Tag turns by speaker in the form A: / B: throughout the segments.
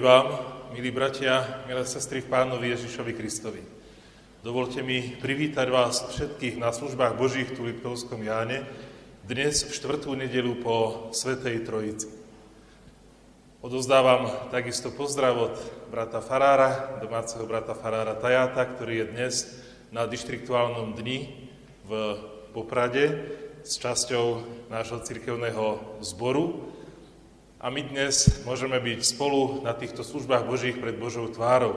A: Pokoj vám, milí bratia, milé sestry v Pánovi Ježišovi Kristovi. Dovolte mi privítať vás všetkých na službách Božích tu v Liptovskom Jáne, dnes v štvrtú nedelu po Svetej Trojici. Odozdávam takisto pozdrav od brata Farára, domáceho brata Farára Tajáta, ktorý je dnes na dištriktuálnom dni v Poprade s časťou nášho cirkevného zboru. A my dnes môžeme byť spolu na týchto službách Božích pred Božou tvárou.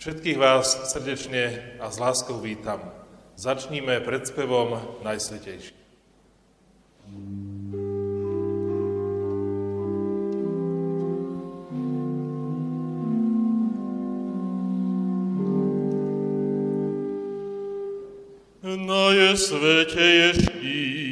A: Všetkých vás srdečne a s láskou vítam. Začníme spevom Najsvetejší. Najsvetejší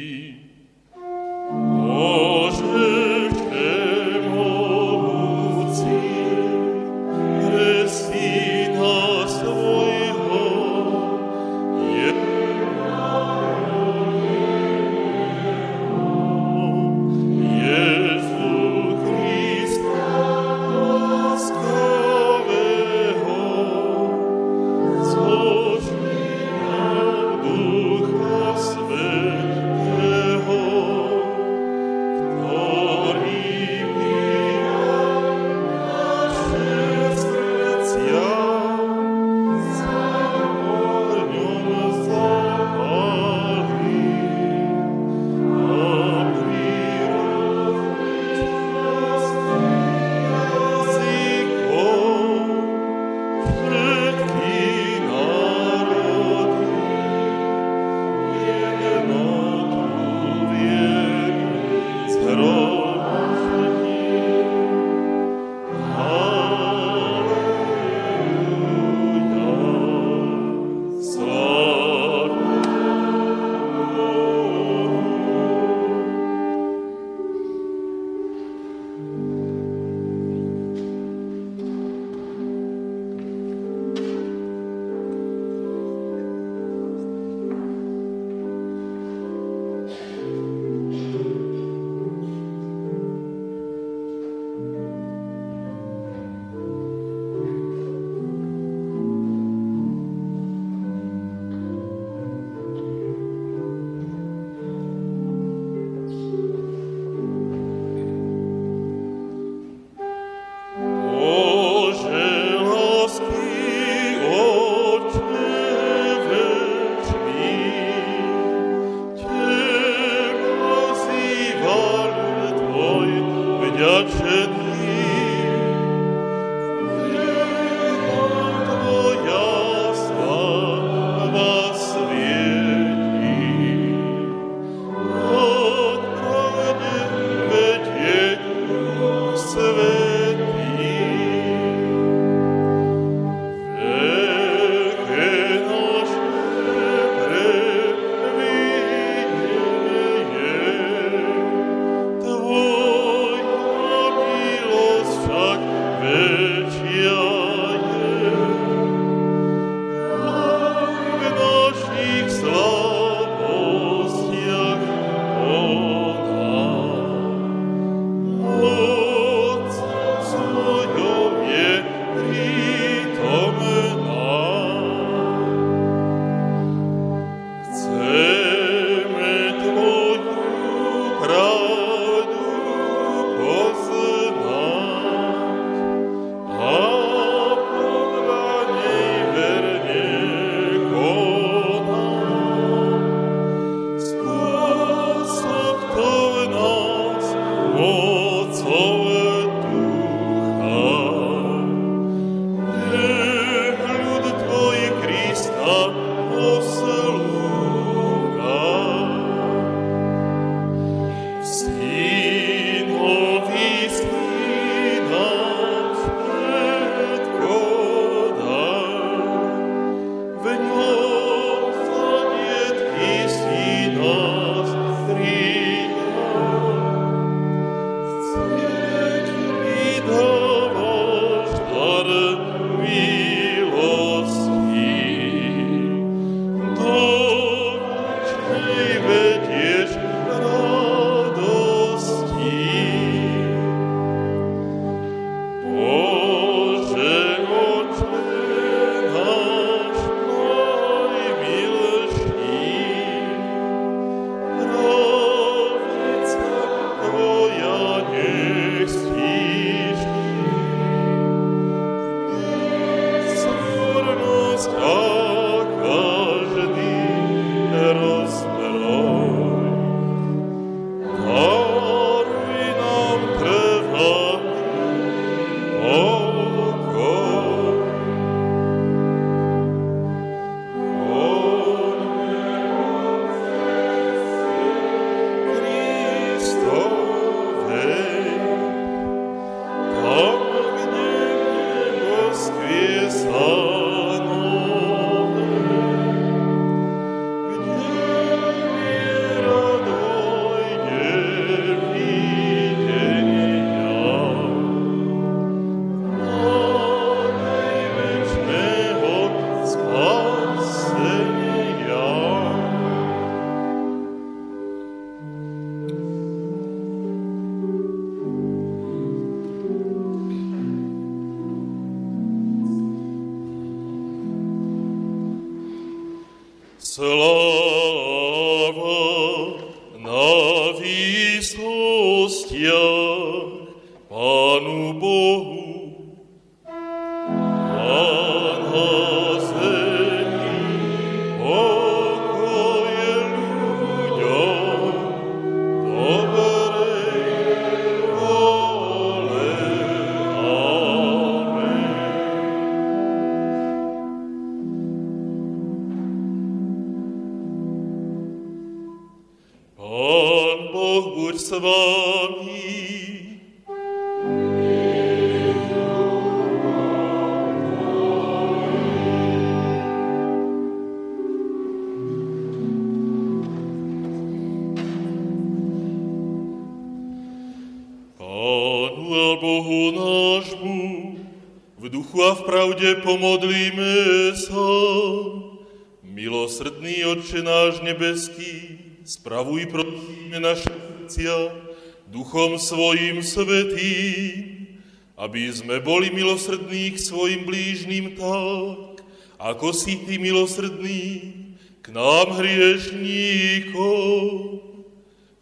B: svojim svetým, aby sme boli milosrdní k svojim blížnym tak, ako si ty milosrdný k nám hriešníkom.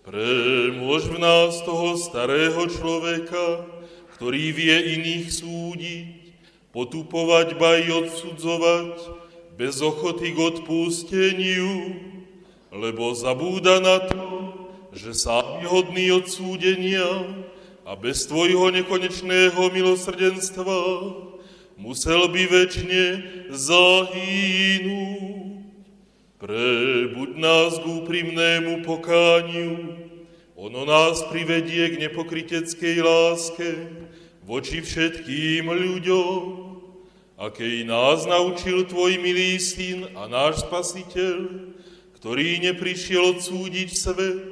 B: Premôž v nás toho starého človeka, ktorý vie iných súdiť, potupovať, ba i odsudzovať, bez ochoty k odpusteniu, lebo zabúda na to, že sám je hodný odsúdenia a bez Tvojho nekonečného milosrdenstva musel by väčšine zahynúť. Prebuď nás k úprimnému pokániu, ono nás privedie k nepokryteckej láske voči všetkým ľuďom, akej nás naučil Tvoj milý Syn a náš Spasiteľ, ktorý neprišiel odsúdiť svet,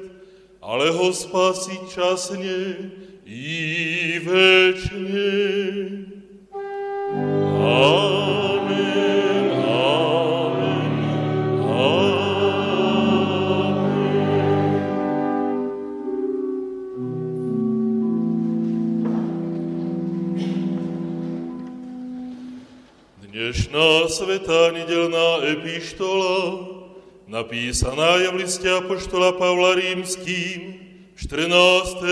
B: ale ho spasiť časne i večne. Amen, amen, amen. Dnešná svetá nedelná epištola napísaná je v liste Apoštola Pavla Rímským v 14.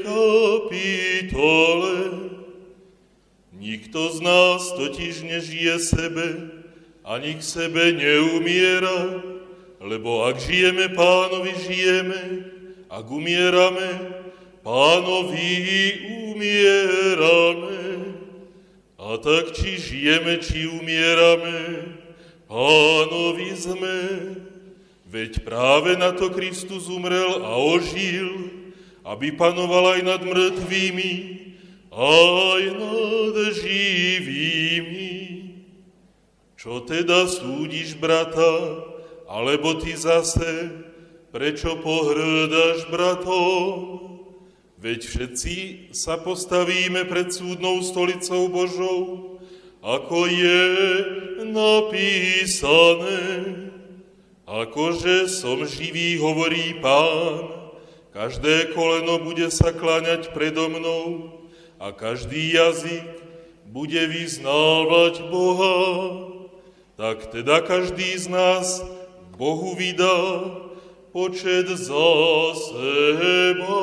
B: kapitole. Nikto z nás totiž nežije sebe, ani k sebe neumiera, lebo ak žijeme, pánovi žijeme, ak umierame, pánovi umierame. A tak či žijeme, či umierame, pánovi sme. Veď práve na to Kristus umrel a ožil, aby panoval aj nad mŕtvými, aj nad živými. Čo teda súdiš, brata, alebo ty zase, prečo pohrdaš bratom? Veď všetci sa postavíme pred súdnou stolicou Božou, ako je napísané. Akože som živý, hovorí pán, každé koleno bude sa kláňať predo mnou a každý jazyk bude vyznávať Boha. Tak teda každý z nás Bohu vydá počet za seba.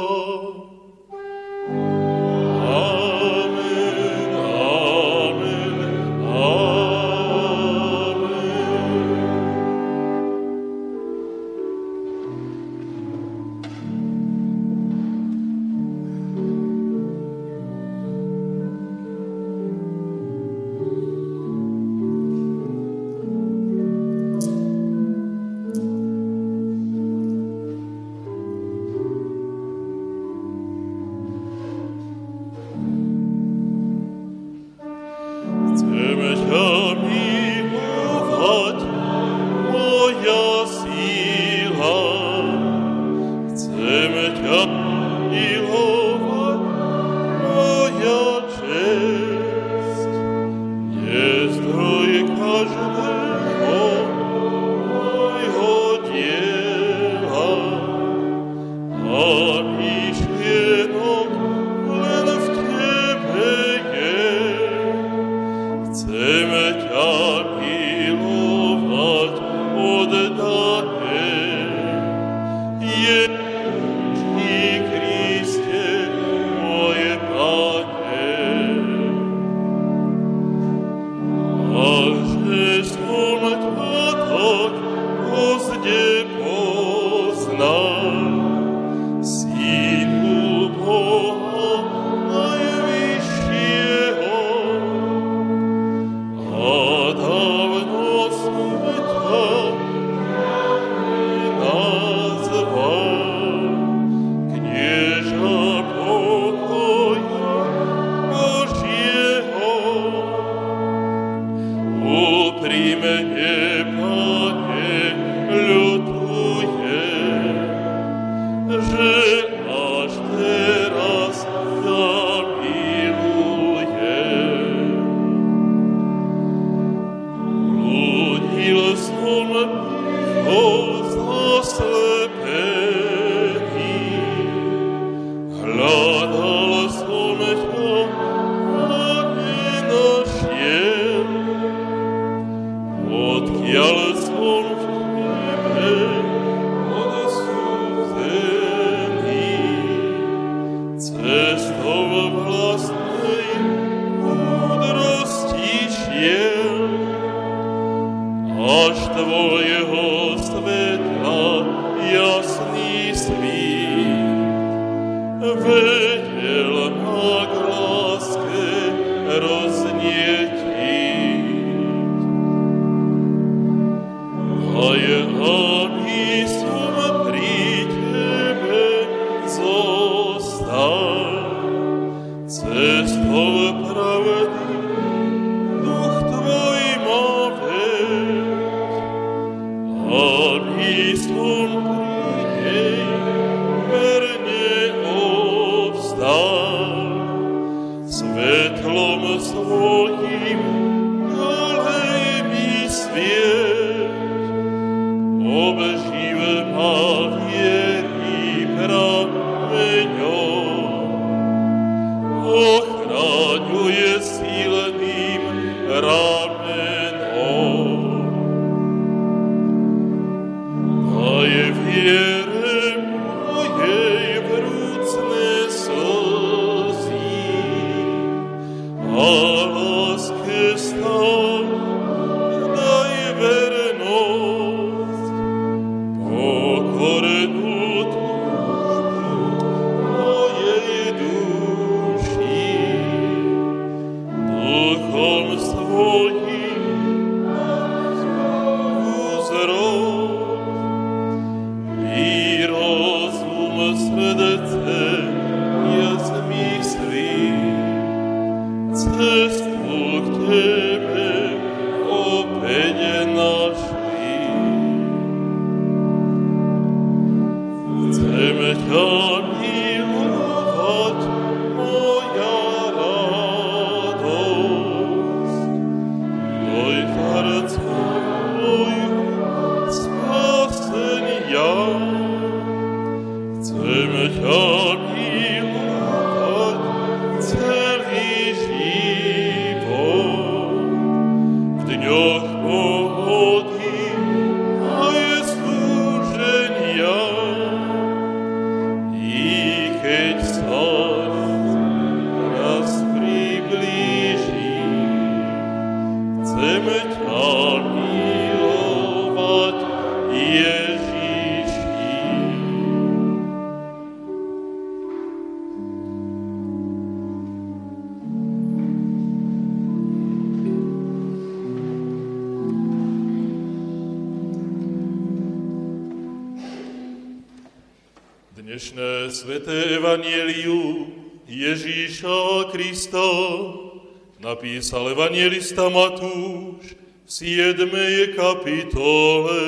B: Napísal evangelista Matúš v 7. kapitole.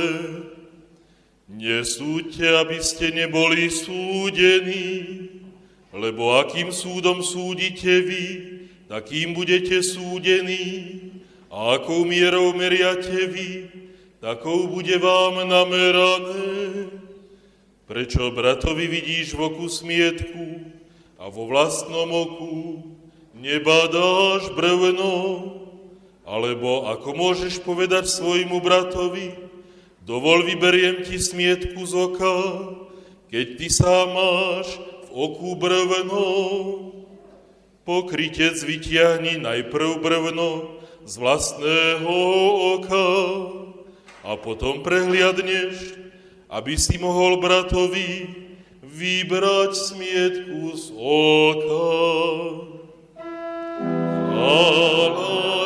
B: Nesúďte, aby ste neboli súdení, lebo akým súdom súdite vy, takým budete súdení, a akou mierou meriate vy, takou bude vám namerané. Prečo bratovi vidíš v oku smietku a vo vlastnom oku nebadáš brevno, alebo ako môžeš povedať svojmu bratovi, dovol vyberiem ti smietku z oka, keď ty sám máš v oku brevno. Pokrytec vytiahni najprv brevno z vlastného oka a potom prehliadneš, aby si mohol bratovi vybrať smietku z oka.
C: 아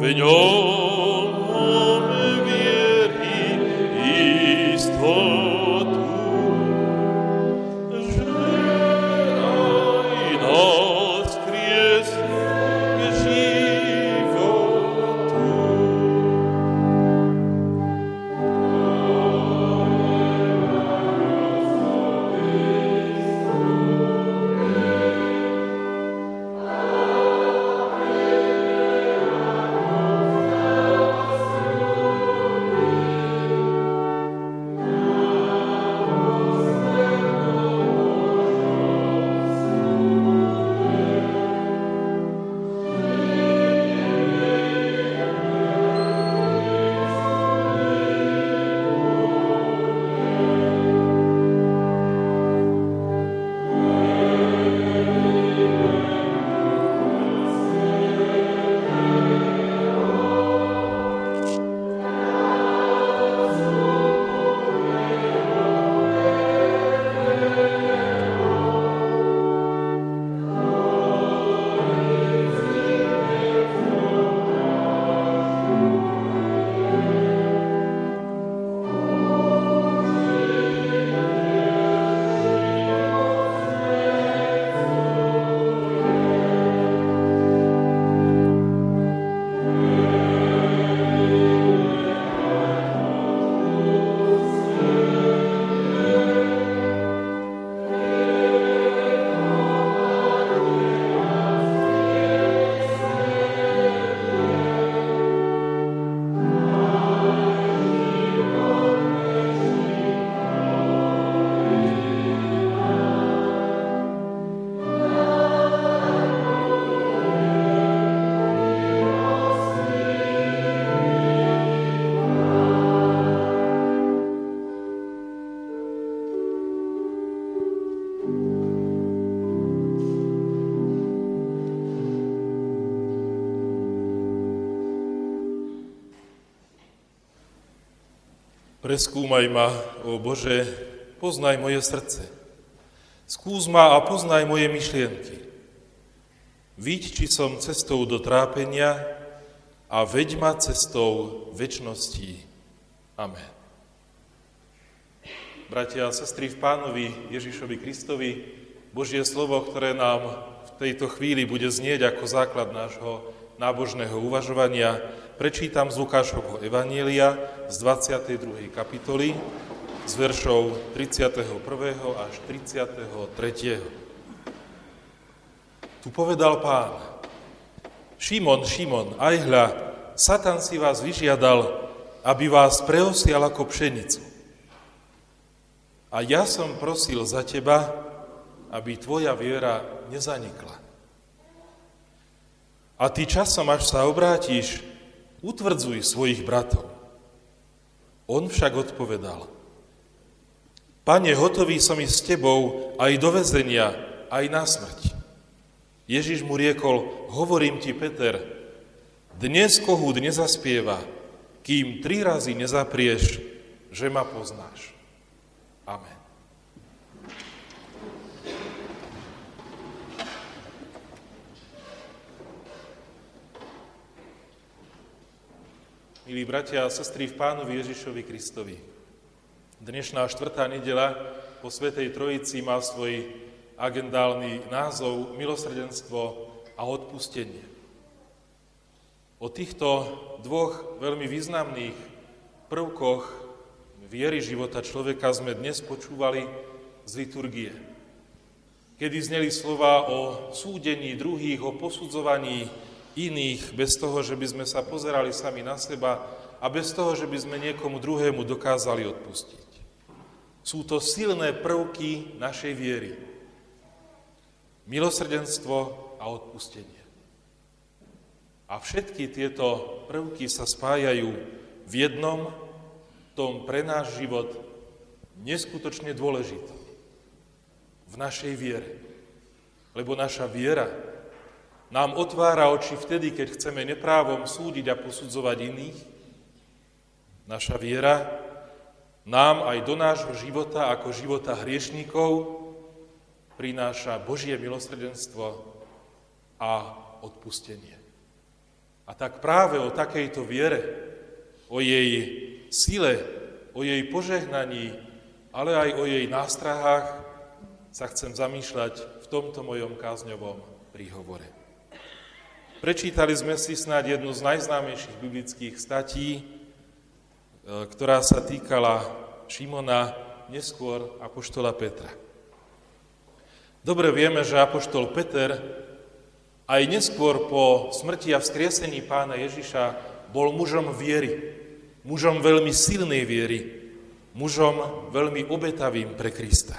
C: Señor.
A: Preskúmaj ma, o Bože, poznaj moje srdce. Skús ma a poznaj moje myšlienky. Víď, či som cestou do trápenia a veď ma cestou väčnosti. Amen. Bratia a sestry v pánovi Ježišovi Kristovi, Božie slovo, ktoré nám v tejto chvíli bude znieť ako základ nášho nábožného uvažovania, prečítam z Lukášovho Evanielia z 22. kapitoly z veršov 31. až 33. Tu povedal pán, Šimon, Šimon, aj hľa, Satan si vás vyžiadal, aby vás preosial ako pšenicu. A ja som prosil za teba, aby tvoja viera nezanikla. A ty časom, až sa obrátiš, utvrdzuj svojich bratov. On však odpovedal, Pane, hotový som ísť s tebou aj do vezenia, aj na smrť. Ježiš mu riekol, hovorím ti, Peter, dnes kohút nezaspieva, kým tri razy nezaprieš, že ma poznáš. Amen. Milí bratia a sestry v Pánovi Ježišovi Kristovi, dnešná štvrtá nedela po Svetej Trojici má svoj agendálny názov Milosrdenstvo a odpustenie. O týchto dvoch veľmi významných prvkoch viery života človeka sme dnes počúvali z liturgie, kedy zneli slova o súdení druhých, o posudzovaní iných, bez toho, že by sme sa pozerali sami na seba a bez toho, že by sme niekomu druhému dokázali odpustiť. Sú to silné prvky našej viery. Milosrdenstvo a odpustenie. A všetky tieto prvky sa spájajú v jednom, tom pre náš život neskutočne dôležitom. V našej viere. Lebo naša viera nám otvára oči vtedy, keď chceme neprávom súdiť a posudzovať iných. Naša viera nám aj do nášho života ako života hriešníkov prináša Božie milosrdenstvo a odpustenie. A tak práve o takejto viere, o jej sile, o jej požehnaní, ale aj o jej nástrahách sa chcem zamýšľať v tomto mojom kázňovom príhovore. Prečítali sme si snáď jednu z najznámejších biblických statí, e, ktorá sa týkala Šimona, neskôr Apoštola Petra. Dobre vieme, že Apoštol Peter aj neskôr po smrti a vzkriesení pána Ježiša bol mužom viery, mužom veľmi silnej viery, mužom veľmi obetavým pre Krista.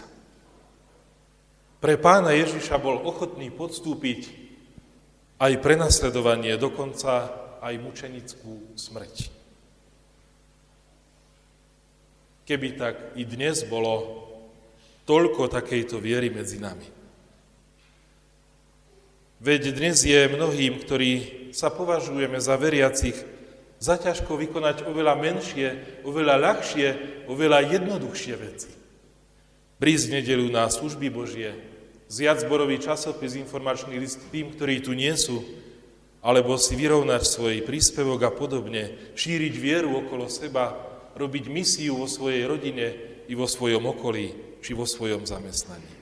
A: Pre pána Ježiša bol ochotný podstúpiť aj prenasledovanie, dokonca aj mučenickú smrť. Keby tak i dnes bolo toľko takejto viery medzi nami. Veď dnes je mnohým, ktorí sa považujeme za veriacich, zaťažko vykonať oveľa menšie, oveľa ľahšie, oveľa jednoduchšie veci. Prísť nedelu na služby Božie, zjať zborový časopis, informačný list tým, ktorí tu nie sú, alebo si vyrovnať svoj príspevok a podobne, šíriť vieru okolo seba, robiť misiu vo svojej rodine i vo svojom okolí, či vo svojom zamestnaní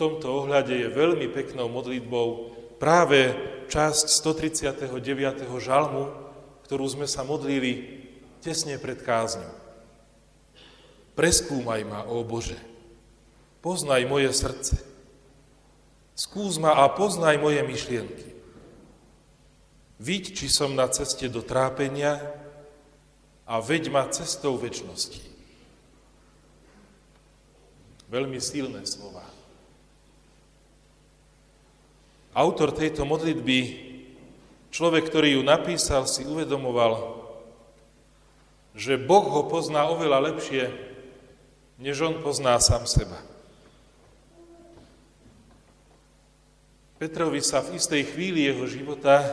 A: tomto ohľade je veľmi peknou modlitbou práve časť 139. žalmu, ktorú sme sa modlili tesne pred kázňou. Preskúmaj ma, ó Bože, poznaj moje srdce, skús ma a poznaj moje myšlienky. Vidť, či som na ceste do trápenia a veď ma cestou väčšnosti. Veľmi silné slova. Autor tejto modlitby, človek, ktorý ju napísal, si uvedomoval, že Boh ho pozná oveľa lepšie, než on pozná sám seba. Petrovi sa v istej chvíli jeho života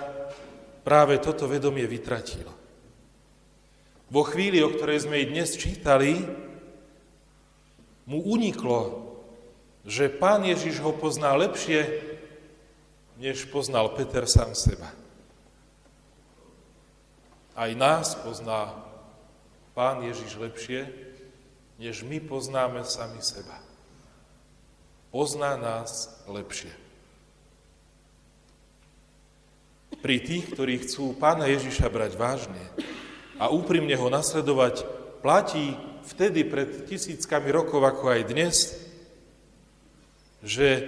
A: práve toto vedomie vytratilo. Vo chvíli, o ktorej sme i dnes čítali, mu uniklo, že Pán Ježiš ho pozná lepšie, než poznal Peter sám seba. Aj nás pozná Pán Ježiš lepšie, než my poznáme sami seba. Pozná nás lepšie. Pri tých, ktorí chcú Pána Ježiša brať vážne a úprimne ho nasledovať, platí vtedy pred tisíckami rokov, ako aj dnes, že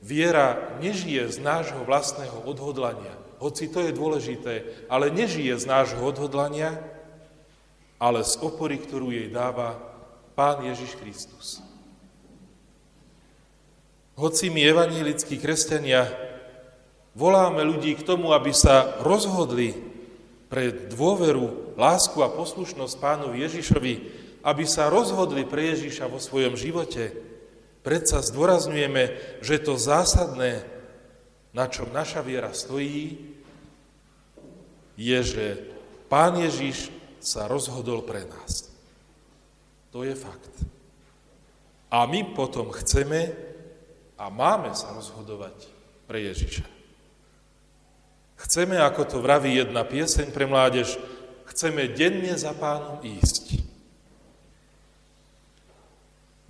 A: Viera nežije z nášho vlastného odhodlania, hoci to je dôležité, ale nežije z nášho odhodlania, ale z opory, ktorú jej dáva Pán Ježiš Kristus. Hoci my, evanielickí kresťania, voláme ľudí k tomu, aby sa rozhodli pre dôveru, lásku a poslušnosť pánovi Ježišovi, aby sa rozhodli pre Ježiša vo svojom živote, Predsa zdôrazňujeme, že to zásadné, na čom naša viera stojí, je, že Pán Ježiš sa rozhodol pre nás. To je fakt. A my potom chceme a máme sa rozhodovať pre Ježiša. Chceme, ako to vraví jedna pieseň pre mládež, chceme denne za pánom ísť.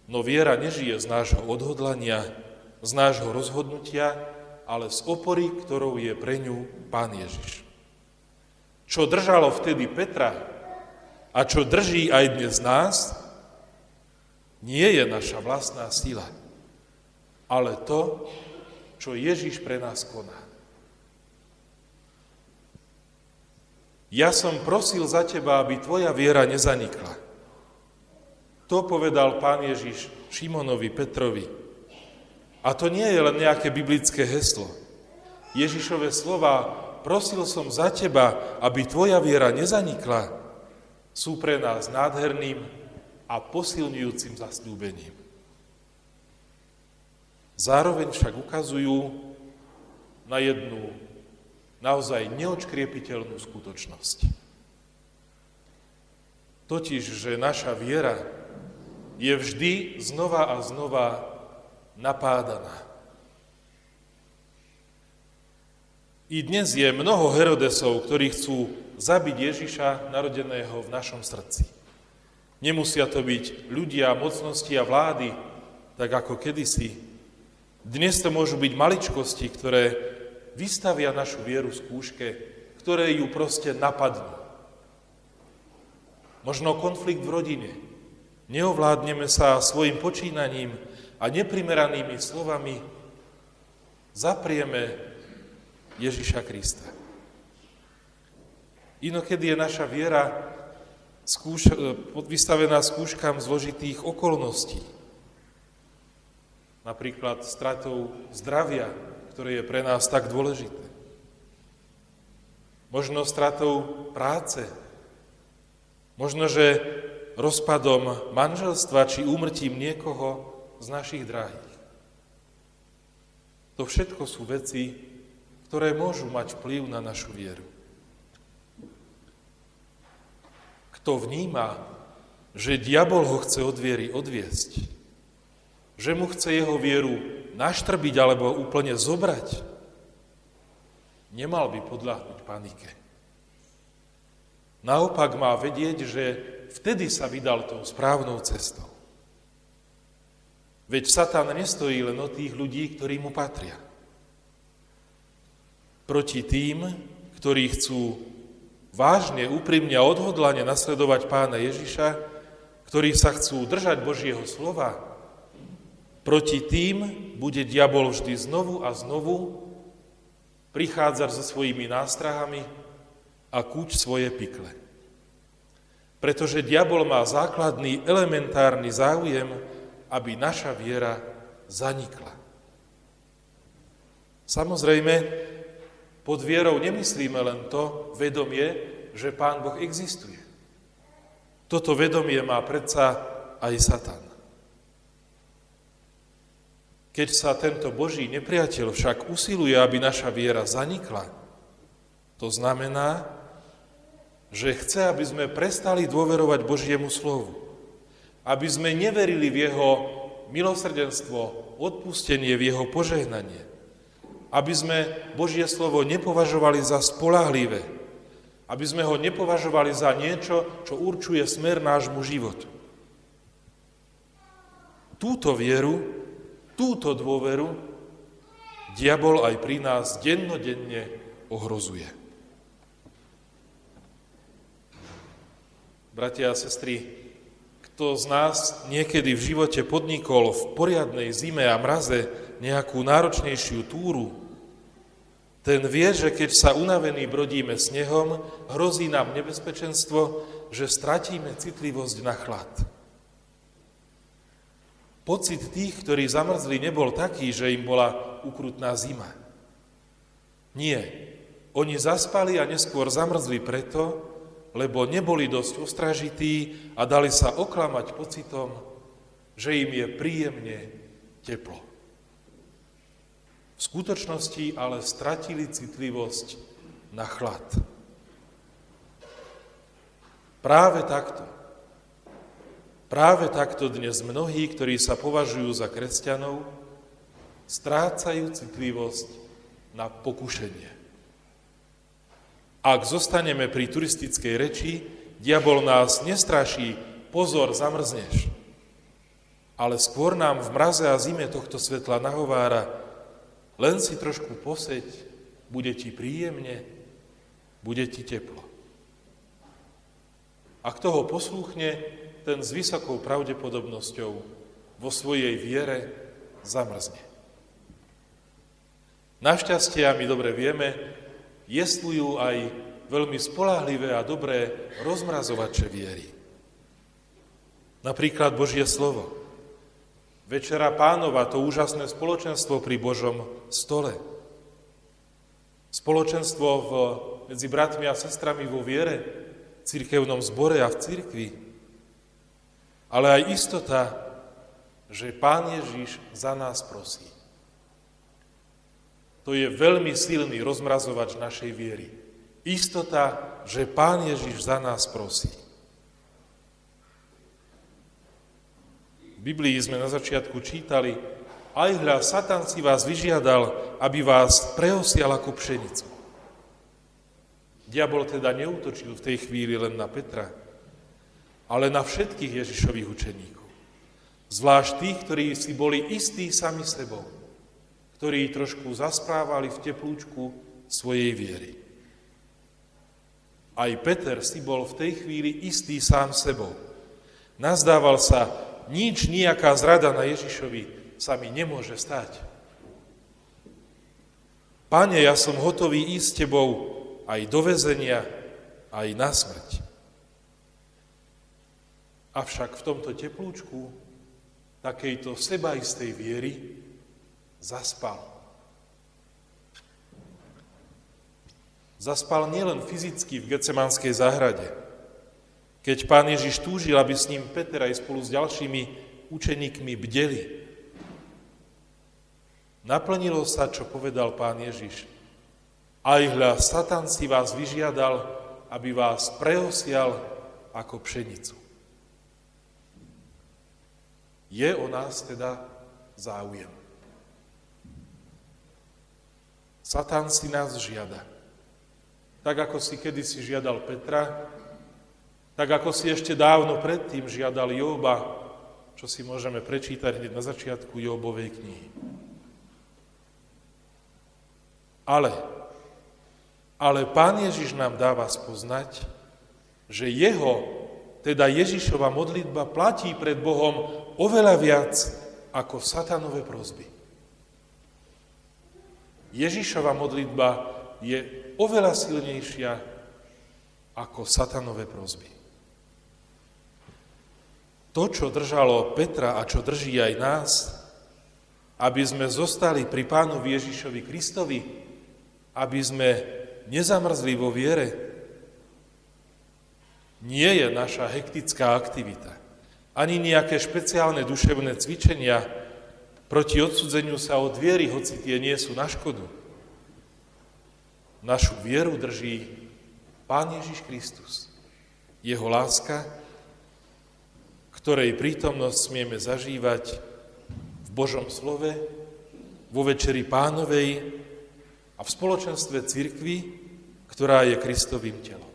A: No viera nežije z nášho odhodlania, z nášho rozhodnutia, ale z opory, ktorou je pre ňu Pán Ježiš. Čo držalo vtedy Petra, a čo drží aj dnes nás, nie je naša vlastná sila, ale to, čo Ježiš pre nás koná. Ja som prosil za teba, aby tvoja viera nezanikla. To povedal pán Ježiš Šimonovi Petrovi. A to nie je len nejaké biblické heslo. Ježišové slova, prosil som za teba, aby tvoja viera nezanikla, sú pre nás nádherným a posilňujúcim zasľúbením. Zároveň však ukazujú na jednu naozaj neočkriepiteľnú skutočnosť. Totiž, že naša viera je vždy znova a znova napádaná. I dnes je mnoho Herodesov, ktorí chcú zabiť Ježiša narodeného v našom srdci. Nemusia to byť ľudia, mocnosti a vlády, tak ako kedysi. Dnes to môžu byť maličkosti, ktoré vystavia našu vieru skúške, ktoré ju proste napadnú. Možno konflikt v rodine. Neovládneme sa svojim počínaním a neprimeranými slovami zaprieme Ježiša Krista. Inokedy je naša viera skúš- vystavená skúškam zložitých okolností. Napríklad stratou zdravia, ktoré je pre nás tak dôležité. Možno stratou práce. Možno, že rozpadom manželstva či úmrtím niekoho z našich drahých. To všetko sú veci, ktoré môžu mať vplyv na našu vieru. Kto vníma, že diabol ho chce od viery odviesť, že mu chce jeho vieru naštrbiť alebo úplne zobrať, nemal by podľahnuť panike. Naopak má vedieť, že vtedy sa vydal tou správnou cestou. Veď Satan nestojí len o tých ľudí, ktorí mu patria. Proti tým, ktorí chcú vážne, úprimne a odhodlane nasledovať pána Ježiša, ktorí sa chcú držať Božieho slova, Proti tým bude diabol vždy znovu a znovu prichádzať so svojimi nástrahami a kúť svoje pikle. Pretože diabol má základný elementárny záujem, aby naša viera zanikla. Samozrejme, pod vierou nemyslíme len to vedomie, že Pán Boh existuje. Toto vedomie má predsa aj Satan. Keď sa tento Boží nepriateľ však usiluje, aby naša viera zanikla, to znamená, že chce, aby sme prestali dôverovať Božiemu slovu, aby sme neverili v Jeho milosrdenstvo, odpustenie, v Jeho požehnanie, aby sme Božie slovo nepovažovali za spolahlivé, aby sme ho nepovažovali za niečo, čo určuje smer nášmu životu. Túto vieru túto dôveru diabol aj pri nás dennodenne ohrozuje. Bratia a sestry, kto z nás niekedy v živote podnikol v poriadnej zime a mraze nejakú náročnejšiu túru, ten vie, že keď sa unavený brodíme snehom, hrozí nám nebezpečenstvo, že stratíme citlivosť na chlad. Pocit tých, ktorí zamrzli, nebol taký, že im bola ukrutná zima. Nie. Oni zaspali a neskôr zamrzli preto, lebo neboli dosť ostražití a dali sa oklamať pocitom, že im je príjemne teplo. V skutočnosti ale stratili citlivosť na chlad. Práve takto Práve takto dnes mnohí, ktorí sa považujú za kresťanov, strácajú citlivosť na pokušenie. Ak zostaneme pri turistickej reči, diabol nás nestraší, pozor, zamrzneš. Ale skôr nám v mraze a zime tohto svetla nahovára, len si trošku poseď, bude ti príjemne, bude ti teplo. A kto ho poslúchne, ten s vysokou pravdepodobnosťou vo svojej viere zamrzne. Našťastie, a my dobre vieme, jestvujú aj veľmi spolahlivé a dobré rozmrazovače viery. Napríklad Božie slovo. Večera pánova, to úžasné spoločenstvo pri Božom stole. Spoločenstvo v, medzi bratmi a sestrami vo viere, v cirkevnom zbore a v cirkvi. Ale aj istota, že Pán Ježiš za nás prosí. To je veľmi silný rozmrazovač našej viery. Istota, že Pán Ježiš za nás prosí. V Biblii sme na začiatku čítali, aj hľa, Satan si vás vyžiadal, aby vás preosial ako pšenicu. Diabol teda neutočil v tej chvíli len na Petra, ale na všetkých Ježišových učeníkov. Zvlášť tých, ktorí si boli istí sami sebou ktorí trošku zasprávali v teplúčku svojej viery. Aj Peter si bol v tej chvíli istý sám sebou. Nazdával sa, nič, nejaká zrada na Ježišovi sa mi nemôže stať. Pane, ja som hotový ísť s tebou aj do vezenia, aj na smrť. Avšak v tomto teplúčku, takejto sebaistej viery, zaspal. Zaspal nielen fyzicky v Gecemanskej záhrade, keď pán Ježiš túžil, aby s ním Peter aj spolu s ďalšími učeníkmi bdeli. Naplnilo sa, čo povedal pán Ježiš. Aj hľa, Satan si vás vyžiadal, aby vás preosial ako pšenicu. Je o nás teda záujem. Satan si nás žiada. Tak ako si kedysi žiadal Petra, tak ako si ešte dávno predtým žiadal Jóba, čo si môžeme prečítať hneď na začiatku Jóbovej knihy. Ale, ale Pán Ježiš nám dáva spoznať, že jeho, teda Ježišova modlitba platí pred Bohom oveľa viac ako satanové prozby. Ježišova modlitba je oveľa silnejšia ako satanové prozby. To, čo držalo Petra a čo drží aj nás, aby sme zostali pri Pánovi Ježišovi Kristovi, aby sme nezamrzli vo viere, nie je naša hektická aktivita, ani nejaké špeciálne duševné cvičenia, proti odsudzeniu sa od viery, hoci tie nie sú na škodu. Našu vieru drží Pán Ježiš Kristus. Jeho láska, ktorej prítomnosť smieme zažívať v Božom slove, vo Večeri Pánovej a v spoločenstve cirkvy, ktorá je Kristovým telom.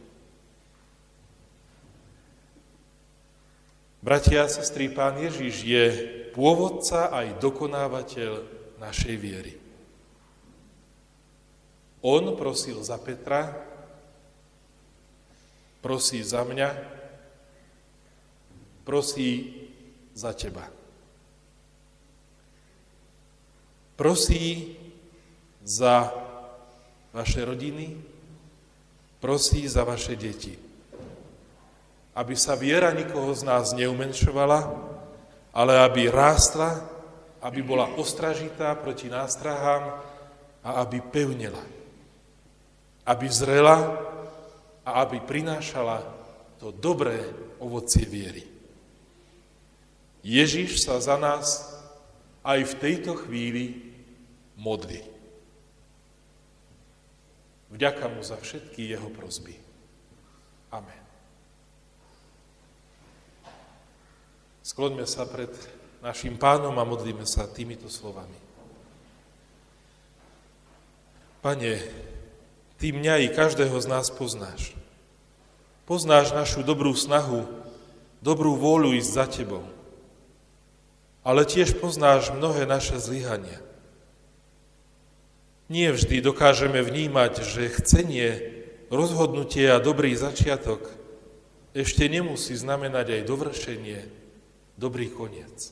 A: Bratia a sestry, Pán Ježiš je pôvodca aj dokonávateľ našej viery. On prosil za Petra, prosí za mňa, prosí za teba. Prosí za vaše rodiny, prosí za vaše deti. Aby sa viera nikoho z nás neumenšovala, ale aby rástla, aby bola ostražitá proti nástrahám a aby pevnela. Aby zrela a aby prinášala to dobré ovocie viery. Ježiš sa za nás aj v tejto chvíli modlí. Vďaka mu za všetky jeho prosby. Amen. Skloňme sa pred našim pánom a modlíme sa týmito slovami. Pane, Ty mňa i každého z nás poznáš. Poznáš našu dobrú snahu, dobrú vôľu ísť za Tebou. Ale tiež poznáš mnohé naše zlyhania. Nie vždy dokážeme vnímať, že chcenie, rozhodnutie a dobrý začiatok ešte nemusí znamenať aj dovršenie, dobrý koniec.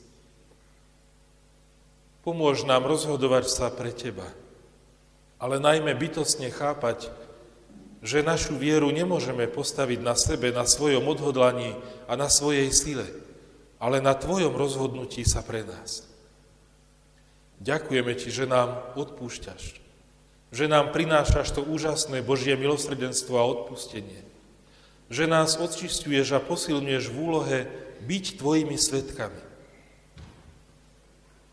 A: Pomôž nám rozhodovať sa pre Teba, ale najmä bytosne chápať, že našu vieru nemôžeme postaviť na sebe, na svojom odhodlaní a na svojej sile, ale na Tvojom rozhodnutí sa pre nás. Ďakujeme Ti, že nám odpúšťaš, že nám prinášaš to úžasné Božie milosrdenstvo a odpustenie, že nás odčistuješ a posilňuješ v úlohe byť Tvojimi svetkami.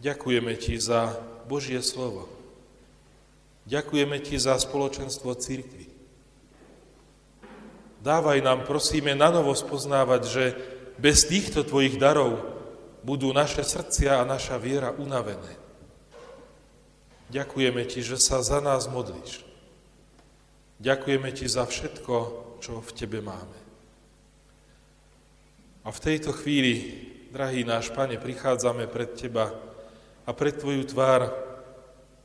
A: Ďakujeme Ti za Božie slovo. Ďakujeme Ti za spoločenstvo církvy. Dávaj nám, prosíme, na novo spoznávať, že bez týchto Tvojich darov budú naše srdcia a naša viera unavené. Ďakujeme Ti, že sa za nás modlíš. Ďakujeme Ti za všetko, čo v Tebe máme. A v tejto chvíli, drahý náš Pane, prichádzame pred Teba, a pred Tvoju tvár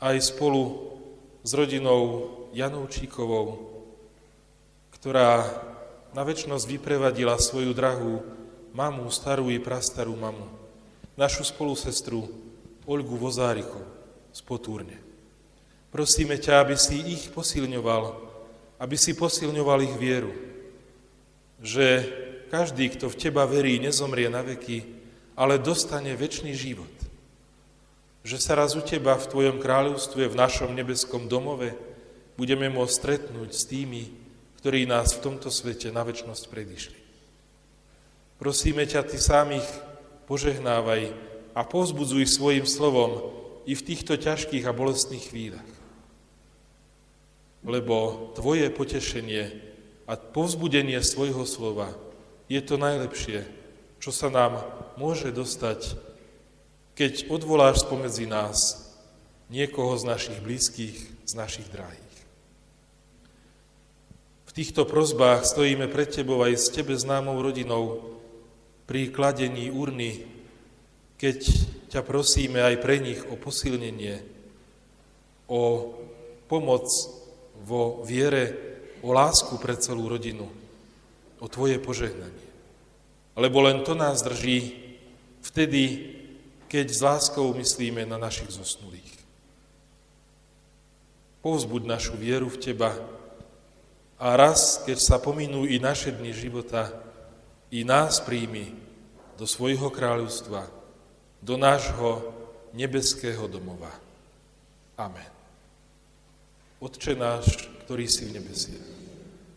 A: aj spolu s rodinou Janoučíkovou, ktorá na väčšnosť vyprevadila svoju drahú mamu, starú i prastarú mamu, našu spolusestru Olgu Vozárikov z Potúrne. Prosíme ťa, aby si ich posilňoval, aby si posilňoval ich vieru, že každý, kto v Teba verí, nezomrie na veky, ale dostane väčší život že sa raz u Teba v Tvojom kráľovstve, v našom nebeskom domove, budeme môcť stretnúť s tými, ktorí nás v tomto svete na väčšnosť predišli. Prosíme ťa, Ty sám ich požehnávaj a povzbudzuj svojim slovom i v týchto ťažkých a bolestných chvíľach. Lebo Tvoje potešenie a povzbudenie svojho slova je to najlepšie, čo sa nám môže dostať keď odvoláš spomedzi nás niekoho z našich blízkych, z našich drahých. V týchto prozbách stojíme pred Tebou aj s Tebe známou rodinou pri kladení urny, keď ťa prosíme aj pre nich o posilnenie, o pomoc vo viere, o lásku pre celú rodinu, o Tvoje požehnanie. Lebo len to nás drží vtedy, keď s láskou myslíme na našich zosnulých. Povzbuď našu vieru v Teba a raz, keď sa pominú i naše dni života, i nás príjmi do svojho kráľovstva, do nášho nebeského domova. Amen. Otče náš, ktorý si v nebesiach,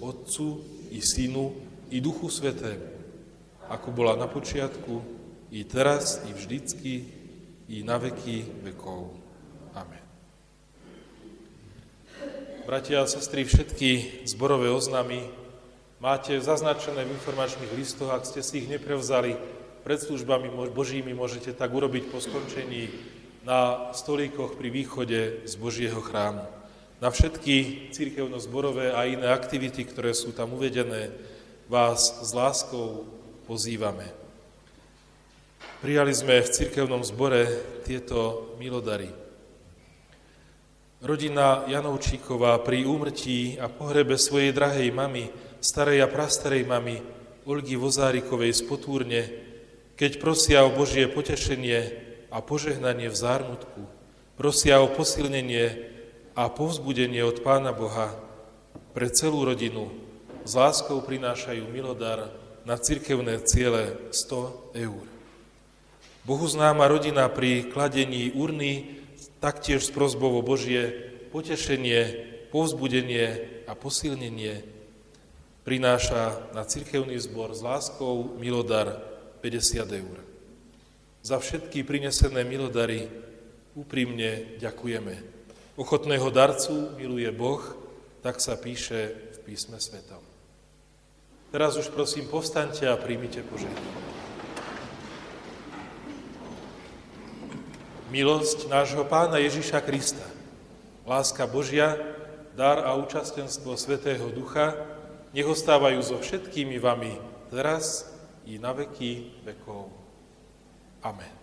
A: Otcu, i Synu, i Duchu Svetému, ako bola na počiatku, i teraz, i vždycky, i na veky vekov. Amen. Bratia a sestry, všetky zborové oznamy máte zaznačené v informačných listoch, ak ste si ich neprevzali pred službami Božími, môžete tak urobiť po skončení na stolíkoch pri východe z Božieho chrámu. Na všetky církevno-zborové a iné aktivity, ktoré sú tam uvedené, vás s láskou pozývame. Prijali sme v cirkevnom zbore tieto milodary. Rodina Janovčíková pri úmrtí a pohrebe svojej drahej mamy, starej a prastarej mamy Olgy Vozárikovej z Potúrne, keď prosia o Božie potešenie a požehnanie v zármutku, prosia o posilnenie a povzbudenie od Pána Boha pre celú rodinu, s láskou prinášajú milodar na cirkevné ciele 100 eur. Bohu známa rodina pri kladení urny taktiež s prozbou Božie potešenie, povzbudenie a posilnenie prináša na cirkevný zbor s láskou milodar 50 eur. Za všetky prinesené milodary úprimne ďakujeme. Ochotného darcu miluje Boh, tak sa píše v písme svetom. Teraz už prosím povstaňte a príjmite požehnanie. Milosť nášho Pána Ježiša Krista, láska Božia, dar a účastenstvo Svetého Ducha, nech ostávajú so všetkými vami teraz i na veky vekov. Amen.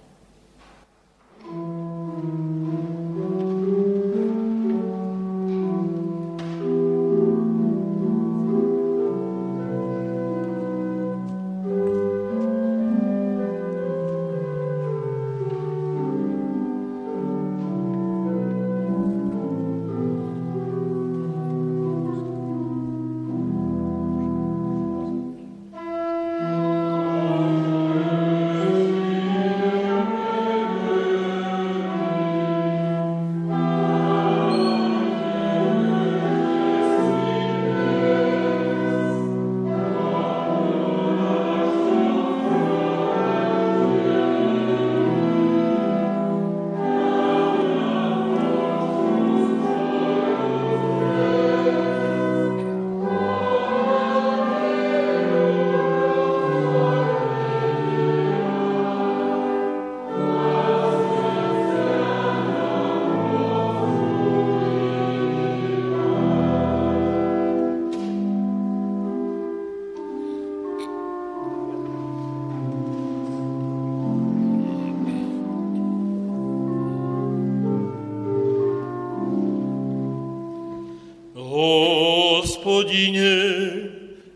B: Hospodine,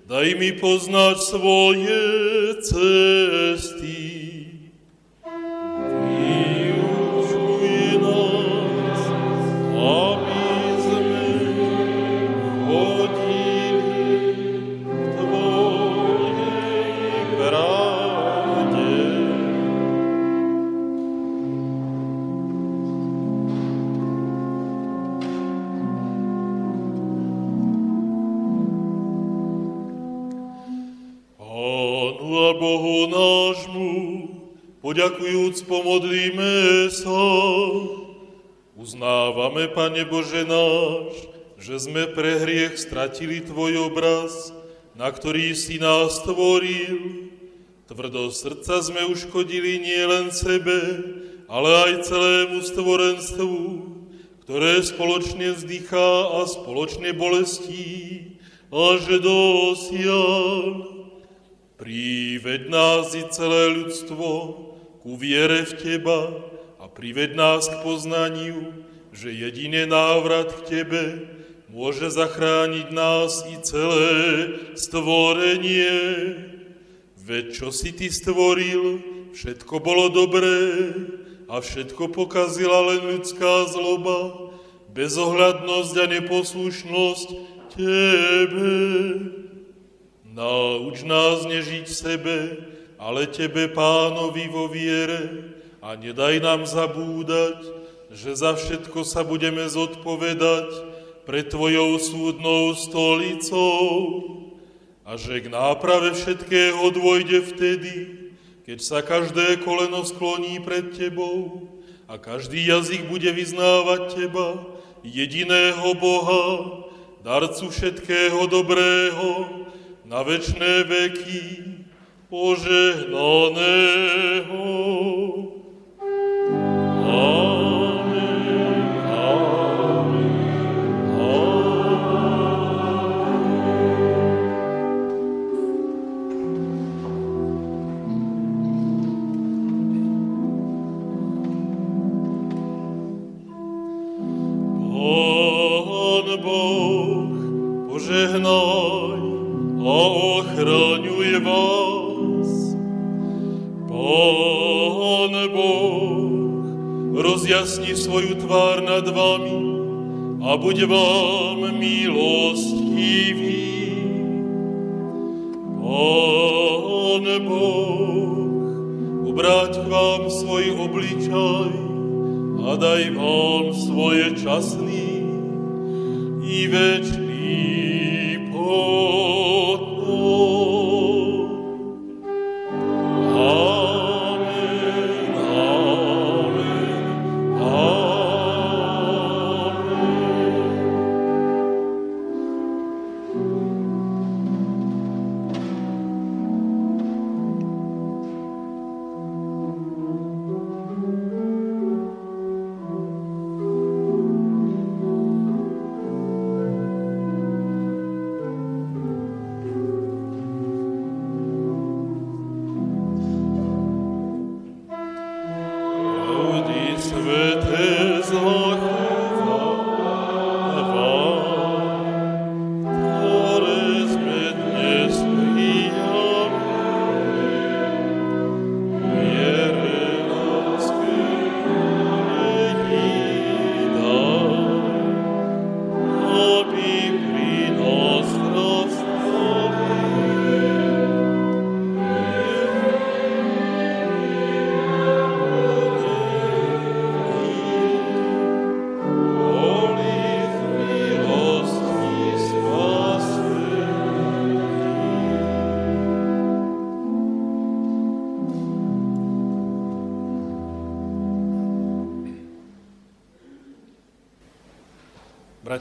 B: daj mi poznať svoje cesty. Stratili Tvoj obraz, na ktorý si nás stvoril. Tvrdo srdca sme uškodili nielen sebe, ale aj celému stvorenstvu, ktoré spoločne vzdychá a spoločne bolestí, až dosiaľ. Priveď nás i celé ľudstvo ku viere v Teba a priveď nás k poznaniu, že jedine návrat k Tebe môže zachrániť nás i celé stvorenie. Veď čo si Ty stvoril, všetko bolo dobré a všetko pokazila len ľudská zloba, bezohľadnosť a neposlušnosť Tebe. Nauč nás nežiť sebe, ale Tebe, Pánovi, vo viere a nedaj nám zabúdať, že za všetko sa budeme zodpovedať pred Tvojou súdnou stolicou a že k náprave všetkého dôjde vtedy, keď sa každé koleno skloní pred Tebou a každý jazyk bude vyznávať Teba, jediného Boha, darcu všetkého dobrého, na večné veky požehnaného. Amen, požehnaj a ochraňuj vás. Pán Boh, rozjasni svoju tvár nad vami a buď vám milostivý. Pán Boh, obráť k vám svoj obličaj a daj vám svoje časný i večný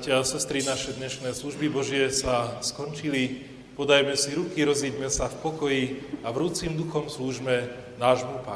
A: Bratia a sestry, naše dnešné služby Božie sa skončili. Podajme si ruky, rozíďme sa v pokoji a vrúcim duchom slúžme nášmu pánovi.